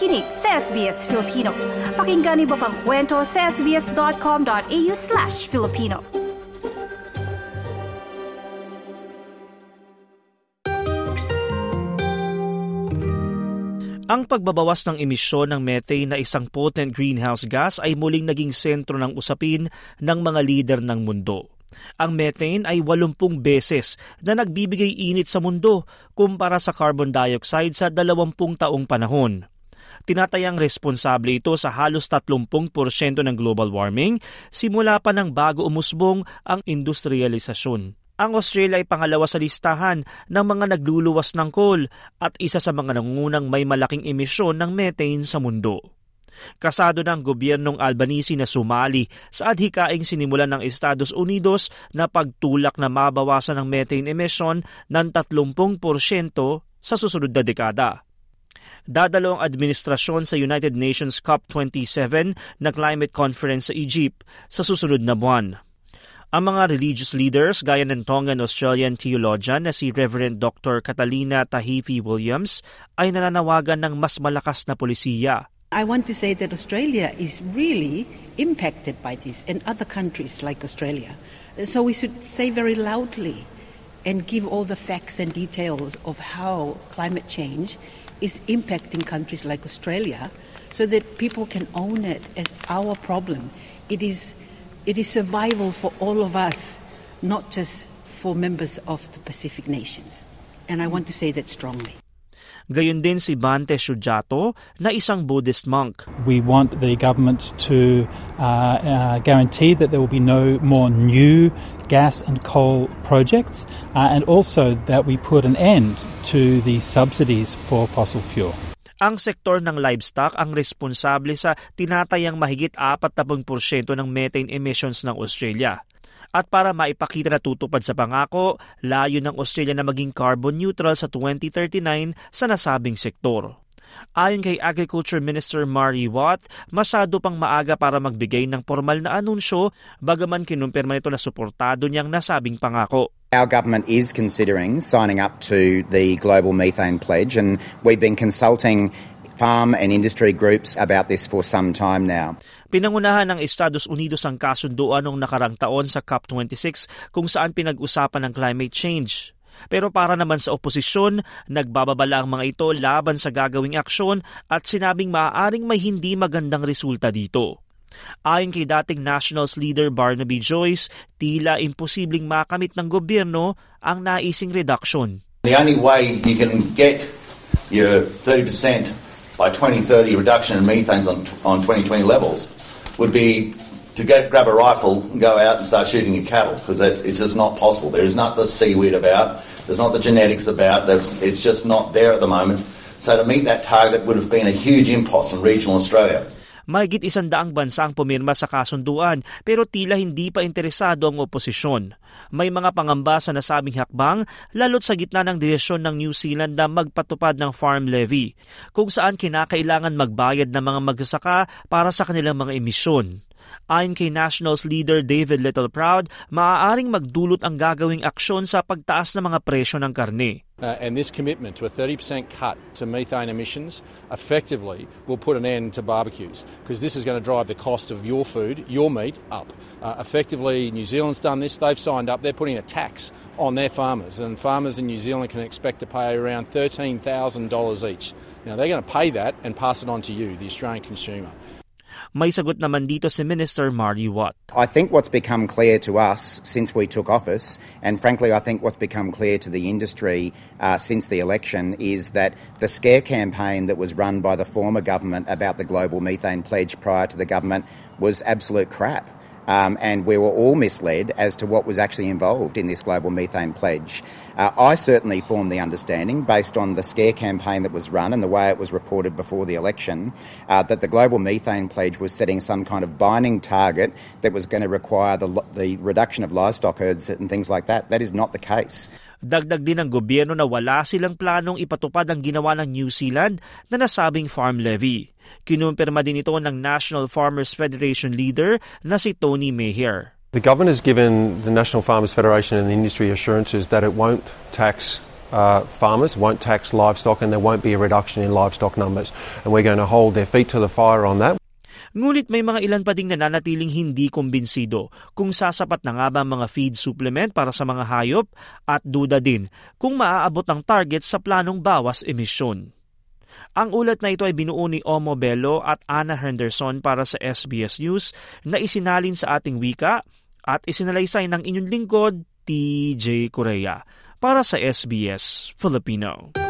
nakikinig sa SBS Filipino. Pakinggan niyo pang kwento sa sbs.com.au slash Filipino. Ang pagbabawas ng emisyon ng methane na isang potent greenhouse gas ay muling naging sentro ng usapin ng mga lider ng mundo. Ang methane ay 80 beses na nagbibigay init sa mundo kumpara sa carbon dioxide sa 20 taong panahon. Tinatayang responsable ito sa halos 30% ng global warming simula pa ng bago umusbong ang industrialisasyon. Ang Australia ay pangalawa sa listahan ng mga nagluluwas ng coal at isa sa mga nangungunang may malaking emisyon ng methane sa mundo. Kasado ng gobyernong Albanese na sumali sa adhikaing sinimulan ng Estados Unidos na pagtulak na mabawasan ang methane emission ng 30% sa susunod na dekada. Dadalo ang administrasyon sa United Nations COP27 na climate conference sa Egypt sa susunod na buwan. Ang mga religious leaders gaya ng Tongan Australian theologian na si Reverend Dr. Catalina Tahifi Williams ay nananawagan ng mas malakas na polisiya. I want to say that Australia is really impacted by this and other countries like Australia. So we should say very loudly and give all the facts and details of how climate change is impacting countries like Australia so that people can own it as our problem. It is it is survival for all of us, not just for members of the Pacific nations. And I want to say that strongly. Gayon din si Bante Shujato na isang Buddhist monk. We want the government to uh, uh, guarantee that there will be no more new gas and coal projects uh, and also that we put an end to the subsidies for fossil fuel. Ang sektor ng livestock ang responsable sa tinatayang mahigit 40% ng methane emissions ng Australia. At para maipakita na tutupad sa pangako, layo ng Australia na maging carbon neutral sa 2039 sa nasabing sektor. Ayon kay Agriculture Minister Mary Watt, masyado pang maaga para magbigay ng formal na anunsyo bagaman kinumpirma nito na suportado niyang nasabing pangako. Our government is considering signing up to the Global Methane Pledge, and we've been consulting farm and industry groups about this for some time now. Pinangunahan ng Estados Unidos ang kasunduan noong nakarang taon sa COP26 kung saan pinag-usapan ang climate change. Pero para naman sa oposisyon, nagbababala ang mga ito laban sa gagawing aksyon at sinabing maaaring may hindi magandang resulta dito. Ayon kay dating Nationals leader Barnaby Joyce, tila imposibleng makamit ng gobyerno ang naising reduction. The only way you can get your 30% by 2030 reduction in methanes on, on 2020 levels would be to get, grab a rifle and go out and start shooting your cattle because it's just not possible. There is not the seaweed about, there's not the genetics about, it's just not there at the moment. So to meet that target would have been a huge impulse in regional Australia. Mahigit isandaang bansa ang pumirma sa kasunduan pero tila hindi pa interesado ang oposisyon. May mga pangamba sa nasabing hakbang lalo't sa gitna ng desisyon ng New Zealand na magpatupad ng farm levy kung saan kinakailangan magbayad ng mga magsasaka para sa kanilang mga emisyon. Ayon kay Nationals leader David Littleproud, maaaring magdulot ang gagawing aksyon sa pagtaas ng mga presyo ng karne. Uh, and this commitment to a 30% cut to methane emissions effectively will put an end to barbecues because this is going to drive the cost of your food, your meat, up. Uh, effectively, New Zealand's done this. They've signed up. They're putting a tax on their farmers, and farmers in New Zealand can expect to pay around $13,000 each. Now, they're going to pay that and pass it on to you, the Australian consumer. May sagot naman dito si Minister Marty Watt. I think what's become clear to us since we took office, and frankly, I think what's become clear to the industry uh, since the election, is that the scare campaign that was run by the former government about the global methane pledge prior to the government was absolute crap. Um, and we were all misled as to what was actually involved in this global methane pledge. Uh, I certainly formed the understanding, based on the scare campaign that was run and the way it was reported before the election, uh, that the global methane pledge was setting some kind of binding target that was going to require the, the reduction of livestock herds and things like that. That is not the case. Dagdag din ng gobyerno na wala silang planong ipatupad ang ginawa ng New Zealand na nasabing farm levy. Kinumpirma din ito ng National Farmers Federation leader na si Tony Mehier. The government has given the National Farmers Federation and the industry assurances that it won't tax uh, farmers, won't tax livestock, and there won't be a reduction in livestock numbers. And we're going to hold their feet to the fire on that. Ngunit may mga ilan pa ding nananatiling hindi kumbinsido kung sasapat na nga ba mga feed supplement para sa mga hayop at duda din kung maaabot ang target sa planong bawas emisyon. Ang ulat na ito ay binuo ni Omo Bello at Anna Henderson para sa SBS News na isinalin sa ating wika at isinalaysay ng inyong lingkod, TJ Korea, para sa SBS Filipino.